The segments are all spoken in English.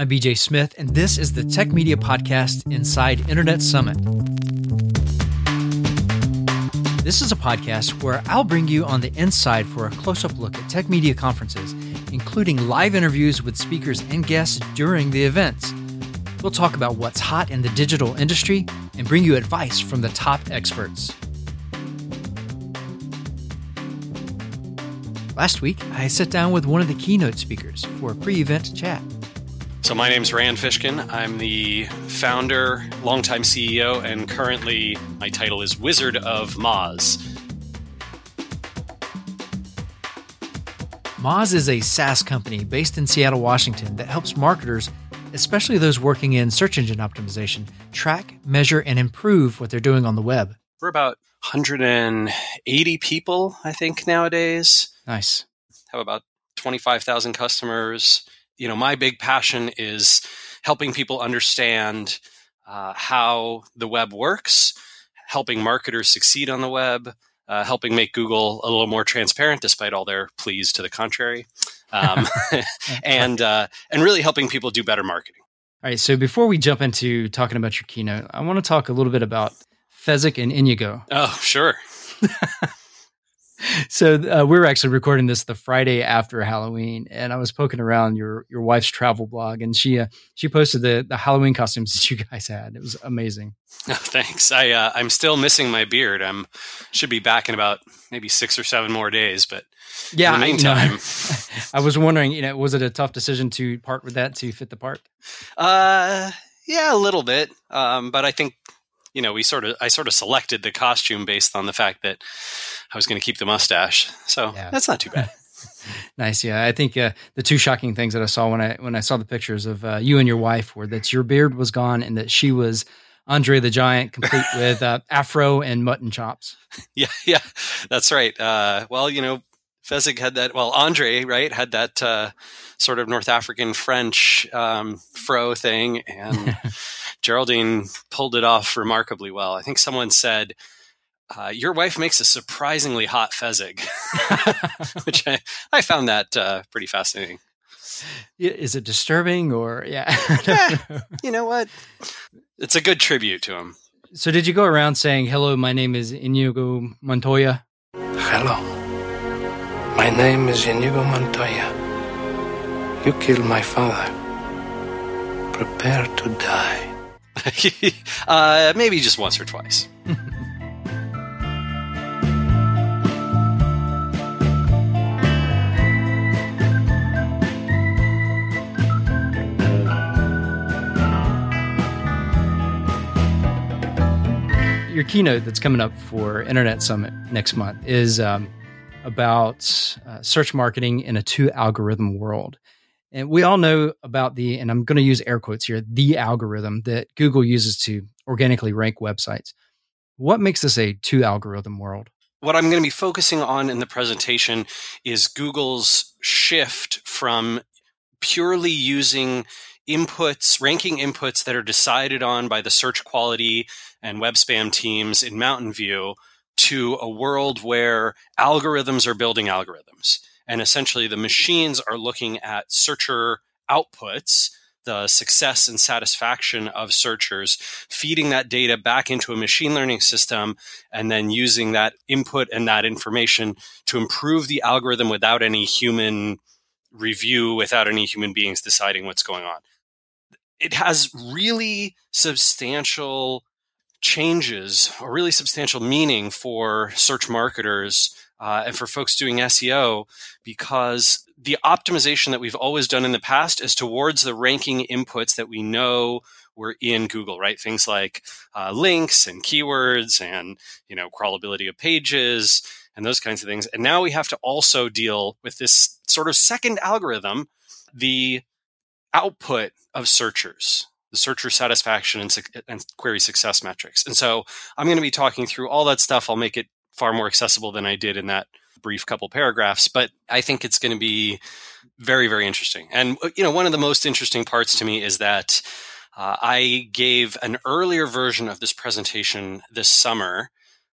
I'm BJ Smith, and this is the Tech Media Podcast Inside Internet Summit. This is a podcast where I'll bring you on the inside for a close up look at tech media conferences, including live interviews with speakers and guests during the events. We'll talk about what's hot in the digital industry and bring you advice from the top experts. Last week, I sat down with one of the keynote speakers for a pre event chat. So, my name's Rand Fishkin. I'm the founder, longtime CEO, and currently my title is Wizard of Moz. Moz is a SaaS company based in Seattle, Washington that helps marketers, especially those working in search engine optimization, track, measure, and improve what they're doing on the web. We're about 180 people, I think, nowadays. Nice. Have about 25,000 customers you know, my big passion is helping people understand uh, how the web works, helping marketers succeed on the web, uh, helping make Google a little more transparent, despite all their pleas to the contrary, um, and uh, and really helping people do better marketing. All right. So before we jump into talking about your keynote, I want to talk a little bit about Fezzik and Inigo. Oh, sure. so uh, we were actually recording this the Friday after Halloween, and I was poking around your your wife's travel blog, and she uh, she posted the the Halloween costumes that you guys had. It was amazing. Oh, thanks. I uh, I'm still missing my beard. I'm should be back in about maybe six or seven more days, but yeah. In the meantime, know, I was wondering, you know, was it a tough decision to part with that to fit the part? Uh, yeah, a little bit. Um, but I think you know we sort of I sort of selected the costume based on the fact that I was going to keep the mustache. So yeah. that's not too bad. nice. Yeah. I think uh, the two shocking things that I saw when I when I saw the pictures of uh, you and your wife were that your beard was gone and that she was Andre the Giant, complete with uh, afro and mutton chops. Yeah, yeah, that's right. Uh, well, you know, Fezzik had that. Well, Andre, right, had that uh, sort of North African French um, fro thing, and Geraldine pulled it off remarkably well. I think someone said uh, your wife makes a surprisingly hot Fezzik, which I, I found that uh, pretty fascinating. Is it disturbing or yeah? yeah you know what? It's a good tribute to him. So, did you go around saying, "Hello, my name is Inigo Montoya"? Hello, my name is Inigo Montoya. You killed my father. Prepare to die. Uh, maybe just once or twice. your keynote that's coming up for Internet Summit next month is um, about uh, search marketing in a two algorithm world. And we all know about the, and I'm going to use air quotes here, the algorithm that Google uses to organically rank websites. What makes this a two algorithm world? What I'm going to be focusing on in the presentation is Google's shift from purely using inputs, ranking inputs that are decided on by the search quality and web spam teams in Mountain View to a world where algorithms are building algorithms. And essentially, the machines are looking at searcher outputs, the success and satisfaction of searchers, feeding that data back into a machine learning system, and then using that input and that information to improve the algorithm without any human review, without any human beings deciding what's going on. It has really substantial changes or really substantial meaning for search marketers uh, and for folks doing SEO because the optimization that we've always done in the past is towards the ranking inputs that we know were in Google, right? Things like uh, links and keywords and you know crawlability of pages and those kinds of things. And now we have to also deal with this sort of second algorithm, the output of searchers, the searcher satisfaction and, and, query success metrics. And so I'm going to be talking through all that stuff. I'll make it far more accessible than I did in that brief couple paragraphs, but I think it's going to be very, very interesting. And, you know, one of the most interesting parts to me is that uh, I gave an earlier version of this presentation this summer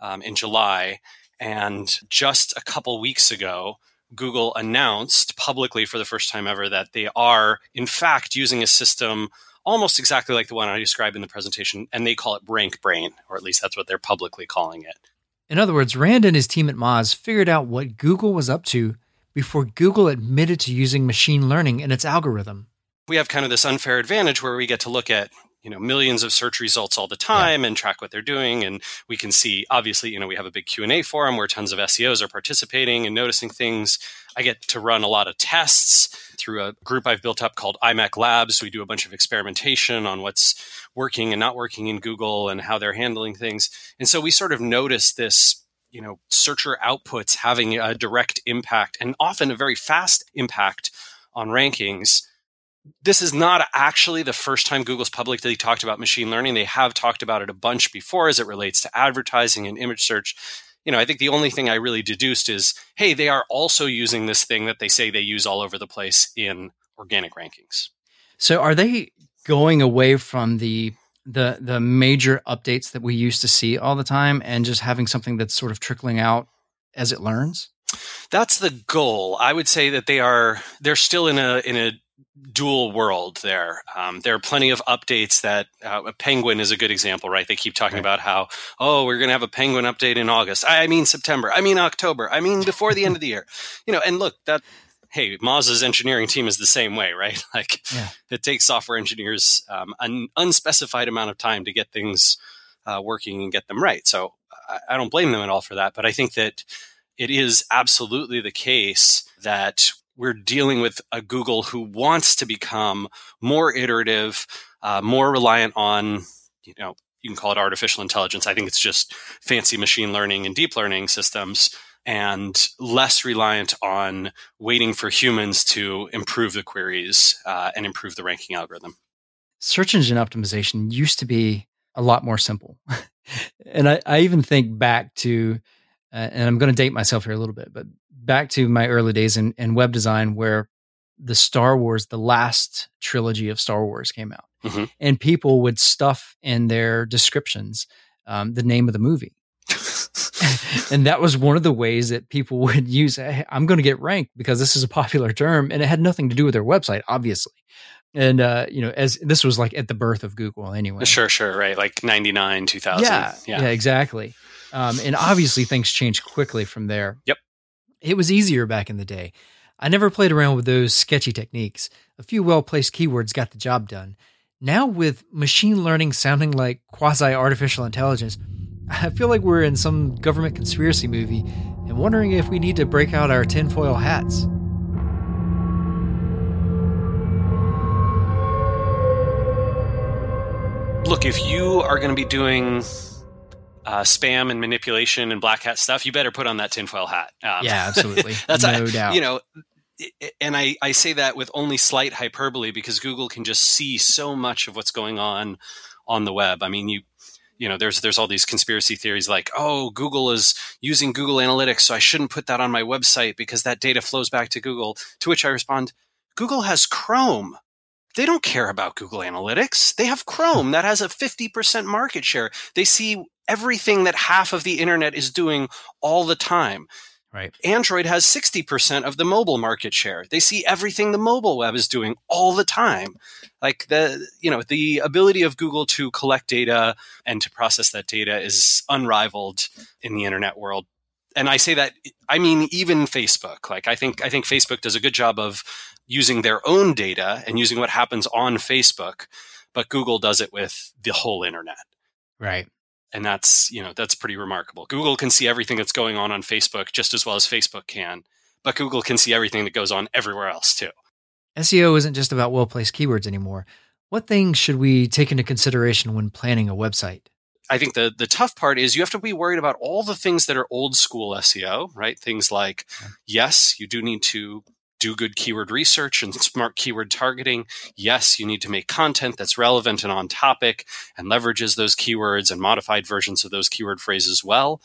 um, in July. And just a couple weeks ago, Google announced publicly for the first time ever that they are, in fact, using a system almost exactly like the one I described in the presentation, and they call it Rank Brain, or at least that's what they're publicly calling it. In other words, Rand and his team at Moz figured out what Google was up to before Google admitted to using machine learning in its algorithm. We have kind of this unfair advantage where we get to look at you know millions of search results all the time yeah. and track what they're doing. And we can see obviously you know we have a big q&a forum where tons of seos are participating and noticing things. I get to run a lot of tests through a group i've built up called IMEC labs. We do a bunch of experimentation on what's working and not working in google and how they're handling things. And so we sort of notice this you know searcher outputs having a direct impact and often a very fast impact on rankings this is not actually the first time Google's publicly talked about machine learning. They have talked about it a bunch before as it relates to advertising and image search. You know, I think the only thing I really deduced is, hey, they are also using this thing that they say they use all over the place in organic rankings. So are they going away from the the the major updates that we used to see all the time and just having something that's sort of trickling out as it learns? That's the goal. I would say that they are they're still in a in a dual world there. Um, there are plenty of updates that uh, a penguin is a good example, right? They keep talking right. about how, oh, we're going to have a penguin update in August. I mean September. I mean October. I mean before the end of the year. You know, and look, that hey, Moz's engineering team is the same way, right? Like yeah. it takes software engineers um, an unspecified amount of time to get things uh, working and get them right. So I, I don't blame them at all for that. But I think that it is absolutely the case that we're dealing with a Google who wants to become more iterative, uh, more reliant on, you know, you can call it artificial intelligence. I think it's just fancy machine learning and deep learning systems and less reliant on waiting for humans to improve the queries uh, and improve the ranking algorithm. Search engine optimization used to be a lot more simple. and I, I, even think back to, uh, and I'm going to date myself here a little bit, but back to my early days in, in web design where the Star Wars, the last trilogy of Star Wars came out, mm-hmm. and people would stuff in their descriptions um, the name of the movie. and that was one of the ways that people would use hey, i'm going to get ranked because this is a popular term and it had nothing to do with their website obviously. And uh, you know as this was like at the birth of google anyway. Sure sure right like 99 2000 yeah yeah, yeah exactly. Um, and obviously things changed quickly from there. Yep it was easier back in the day. I never played around with those sketchy techniques. A few well placed keywords got the job done. Now, with machine learning sounding like quasi artificial intelligence, I feel like we're in some government conspiracy movie and wondering if we need to break out our tinfoil hats. Look, if you are going to be doing uh, spam and manipulation and black hat stuff, you better put on that tinfoil hat. Um, yeah, absolutely. that's no a, doubt. You know, and I, I say that with only slight hyperbole because Google can just see so much of what's going on on the web. I mean, you you know, there's there's all these conspiracy theories like, oh, Google is using Google Analytics, so I shouldn't put that on my website because that data flows back to Google. To which I respond, Google has Chrome. They don't care about Google Analytics. They have Chrome hmm. that has a 50% market share. They see everything that half of the internet is doing all the time. Right. Android has 60% of the mobile market share. They see everything the mobile web is doing all the time. Like the you know, the ability of Google to collect data and to process that data is unrivaled in the internet world. And I say that I mean even Facebook. Like I think I think Facebook does a good job of using their own data and using what happens on Facebook, but Google does it with the whole internet. Right. And that's you know that's pretty remarkable. Google can see everything that's going on on facebook just as well as facebook can but google can see everything that goes on everywhere else too. Seo isn't just about well placed keywords anymore. What things should we take into consideration when planning a website? I think the the tough part is you have to be worried about all the things that are old school seo right? Things like yes you do need to do good keyword research and smart keyword targeting. Yes, you need to make content that's relevant and on topic and leverages those keywords and modified versions of those keyword phrases well.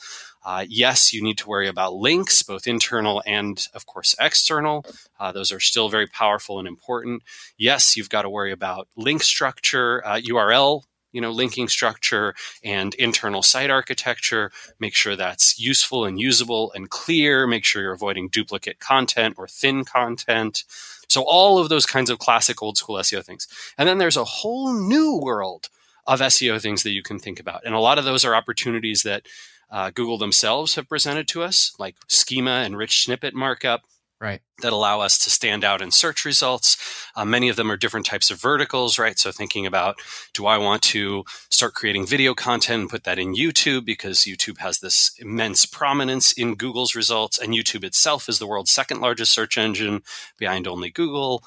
Uh, yes, you need to worry about links, both internal and, of course, external. Uh, those are still very powerful and important. Yes, you've got to worry about link structure, uh, URL you know linking structure and internal site architecture. Make sure that's useful and usable and clear. Make sure you're avoiding duplicate content or thin content. So all of those kinds of classic old school seo things. And then there's a whole new world of seo things that you can think about. And a lot of those are opportunities that uh, google themselves have presented to us like schema and rich snippet markup right. that allow us to stand out in search results. Uh, many of them are different types of verticals right? So thinking about do i want to start creating video content and put that in youtube? Because youtube has this immense prominence in google's results and youtube itself is the world's second largest search engine behind only google.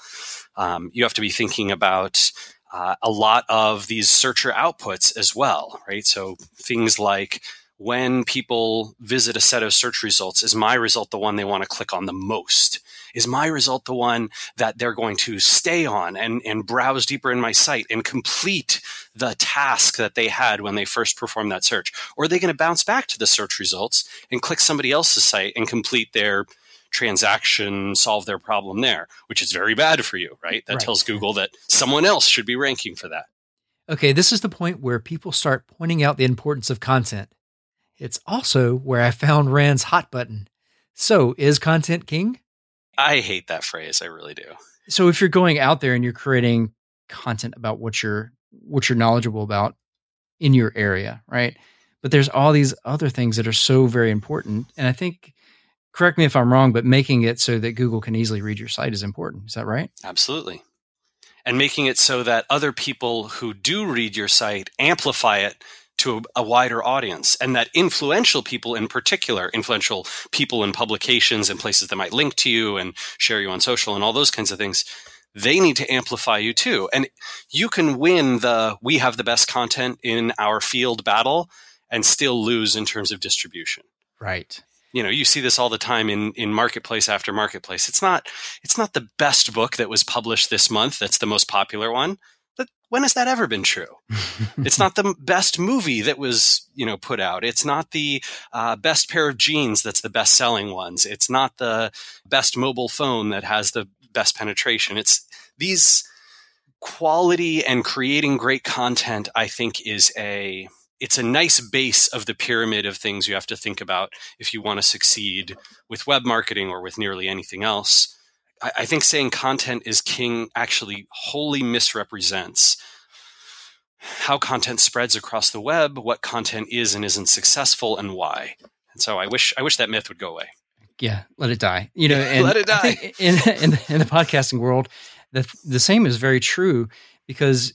Um, you have to be thinking about uh, a lot of these searcher outputs as well right? So things like when people visit a set of search results, is my result the one they want to click on the most? Is my result the one that they're going to stay on and, and browse deeper in my site and complete the task that they had when they first performed that search? Or are they going to bounce back to the search results and click somebody else's site and complete their transaction, solve their problem there, which is very bad for you, right? That right. tells Google that someone else should be ranking for that. Okay, this is the point where people start pointing out the importance of content. It's also where I found Rand's hot button. So, is content king? I hate that phrase. I really do. So, if you're going out there and you're creating content about what you're what you're knowledgeable about in your area, right? But there's all these other things that are so very important, and I think correct me if I'm wrong, but making it so that Google can easily read your site is important. Is that right? Absolutely. And making it so that other people who do read your site amplify it to a, a, wider audience and that influential people in particular influential people in publications and places that might link to you and share you on social and all those kinds of things they need to amplify you too. And you can win the we have the best content in our field battle and still lose in terms of distribution. Right. You know you see this all the time in in marketplace after marketplace. It's not it's not the best book that was published this month that's the most popular one when has that ever been true? it's not the best movie that was, you know, put out. It's not the uh, best pair of jeans that's the best selling ones. It's not the best mobile phone that has the best penetration. It's these quality and creating great content. I think is a it's a nice base of the pyramid of things you have to think about if you want to succeed with web marketing or with nearly anything else. I, I think saying content is king actually wholly misrepresents how content spreads across the web, what content is and isn't successful, and why. And so I wish I wish that myth would go away. Yeah, let it die. You know, and let it die. in in the, in the podcasting world, the the same is very true because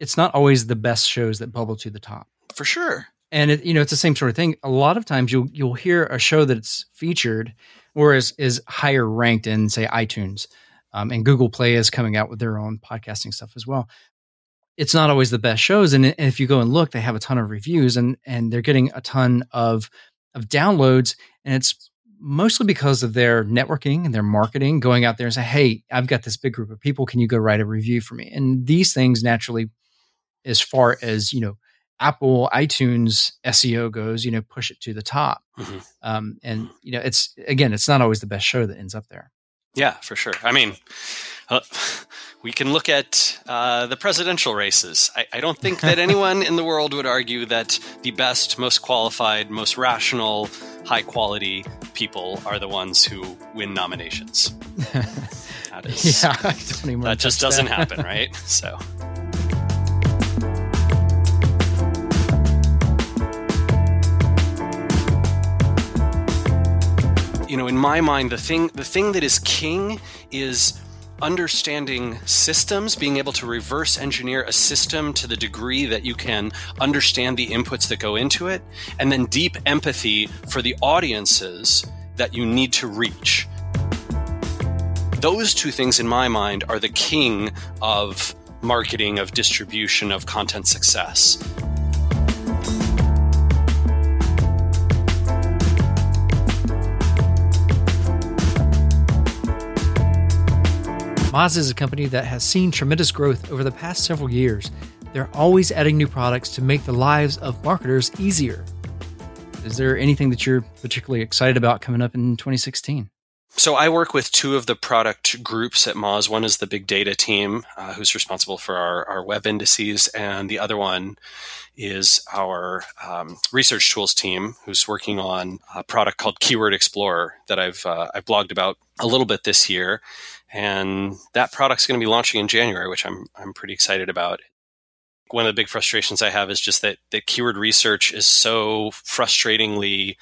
it's not always the best shows that bubble to the top. For sure. And it, you know, it's the same sort of thing. A lot of times you'll you'll hear a show that's featured or is, is higher ranked in say iTunes. Um, and Google Play is coming out with their own podcasting stuff as well. It's not always the best shows, and, and if you go and look, they have a ton of reviews, and and they're getting a ton of of downloads, and it's mostly because of their networking and their marketing, going out there and say, "Hey, I've got this big group of people. Can you go write a review for me?" And these things naturally, as far as you know, Apple iTunes SEO goes, you know, push it to the top. Mm-hmm. Um, and you know, it's again, it's not always the best show that ends up there. Yeah, for sure. I mean, uh, we can look at uh, the presidential races. I, I don't think that anyone in the world would argue that the best, most qualified, most rational, high quality people are the ones who win nominations. That is, yeah, that just doesn't that. happen, right? So. You know, in my mind, the thing the thing that is king is understanding systems, being able to reverse engineer a system to the degree that you can understand the inputs that go into it, and then deep empathy for the audiences that you need to reach. Those two things, in my mind, are the king of marketing, of distribution, of content success. Moz is a company that has seen tremendous growth over the past several years. They're always adding new products to make the lives of marketers easier. Is there anything that you're particularly excited about coming up in 2016? So I work with two of the product groups at Moz. One is the big data team, uh, who's responsible for our, our web indices, and the other one is our um, research tools team, who's working on a product called Keyword Explorer that I've uh, I've blogged about a little bit this year, and that product's going to be launching in January, which I'm I'm pretty excited about. One of the big frustrations I have is just that that keyword research is so frustratingly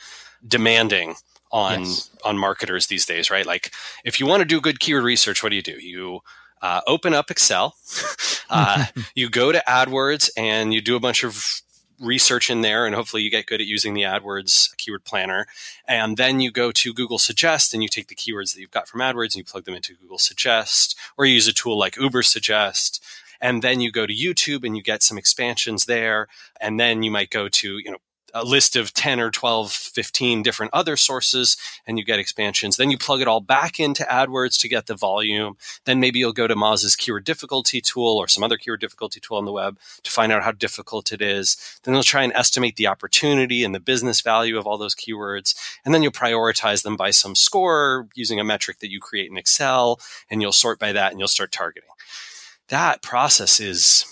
demanding on yes. on marketers these days, right? Like if you want to do good keyword research, what do you do? You uh, open up Excel, uh, you go to AdWords, and you do a bunch of research in there, and hopefully you get good at using the AdWords keyword planner. And then you go to Google Suggest, and you take the keywords that you've got from AdWords and you plug them into Google Suggest, or you use a tool like Uber Suggest And then you go to YouTube and you get some expansions there. And then you might go to, you know, a list of 10 or 12, 15 different other sources and you get expansions. Then you plug it all back into AdWords to get the volume. Then maybe you'll go to Moz's keyword difficulty tool or some other keyword difficulty tool on the web to find out how difficult it is. Then you'll try and estimate the opportunity and the business value of all those keywords. And then you'll prioritize them by some score using a metric that you create in Excel and you'll sort by that and you'll start targeting. That process is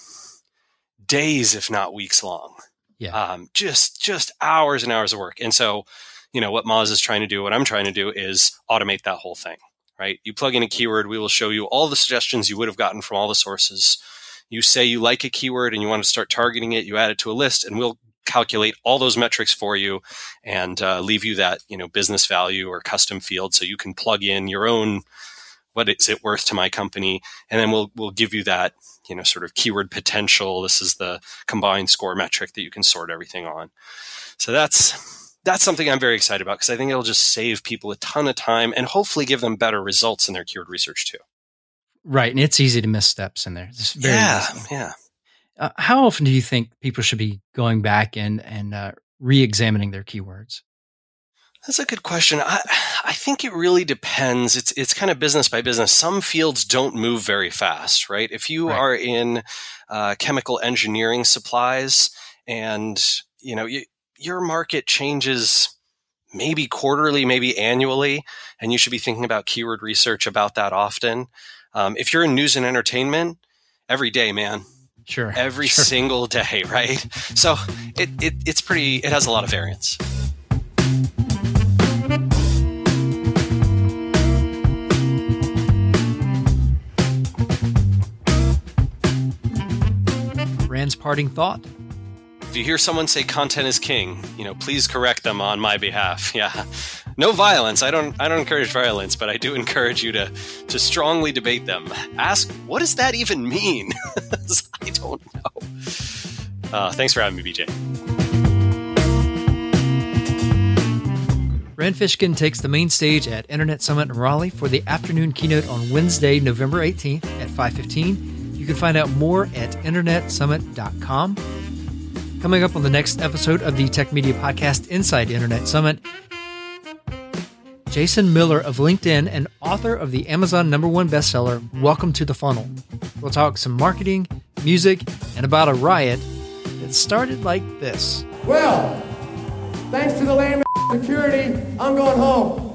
days, if not weeks long. Yeah. Um, just just hours and hours of work. And so, you know, what Moz is trying to do, what I'm trying to do is automate that whole thing. Right? You plug in a keyword, we will show you all the suggestions you would have gotten from all the sources. You say you like a keyword and you want to start targeting it, you add it to a list, and we'll calculate all those metrics for you and uh, leave you that you know business value or custom field so you can plug in your own what is it worth to my company and then we'll we'll give you that you know sort of keyword potential. This is the combined score metric that you can sort everything on. So that's that's something i'm very excited about because i think it'll just save people a ton of time and hopefully give them better results in their keyword research too. Right and it's easy to miss steps in there. Yeah easy. yeah. Uh, how often do you think people should be going back and and uh, re-examining their keywords that's a good question. I, I think it really depends. It's it's kind of business by business. Some fields don't move very fast, right? If you right. are in uh, chemical engineering supplies, and you know you, your market changes maybe quarterly, maybe annually, and you should be thinking about keyword research about that often. Um, if you're in news and entertainment, every day, man. Sure. Every sure. single day, right? So it, it it's pretty. It has a lot of variance. Parting thought? If you hear someone say content is king, you know, please correct them on my behalf. Yeah. No violence. I don't I don't encourage violence, but I do encourage you to to strongly debate them. Ask what does that even mean? I don't know. Uh, thanks for having me, BJ. Rand Fishkin takes the main stage at Internet Summit in Raleigh for the afternoon keynote on Wednesday, November 18th at 5:15 you can find out more at internetsummit.com. Coming up on the next episode of the Tech Media Podcast Inside Internet Summit, Jason Miller of LinkedIn and author of the Amazon number one bestseller, Welcome to the Funnel. We'll talk some marketing, music, and about a riot that started like this. Well, thanks to the lame security, I'm going home.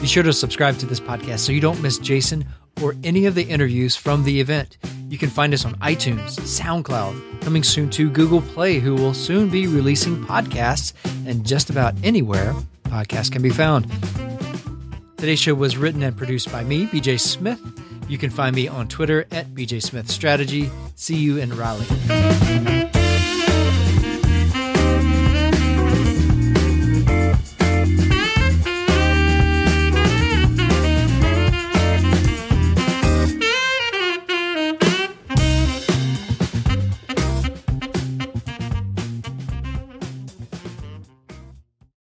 Be sure to subscribe to this podcast so you don't miss Jason or any of the interviews from the event. You can find us on iTunes, SoundCloud, coming soon to Google Play, who will soon be releasing podcasts and just about anywhere podcasts can be found. Today's show was written and produced by me, BJ Smith. You can find me on Twitter at BJ Smith Strategy. See you in Raleigh.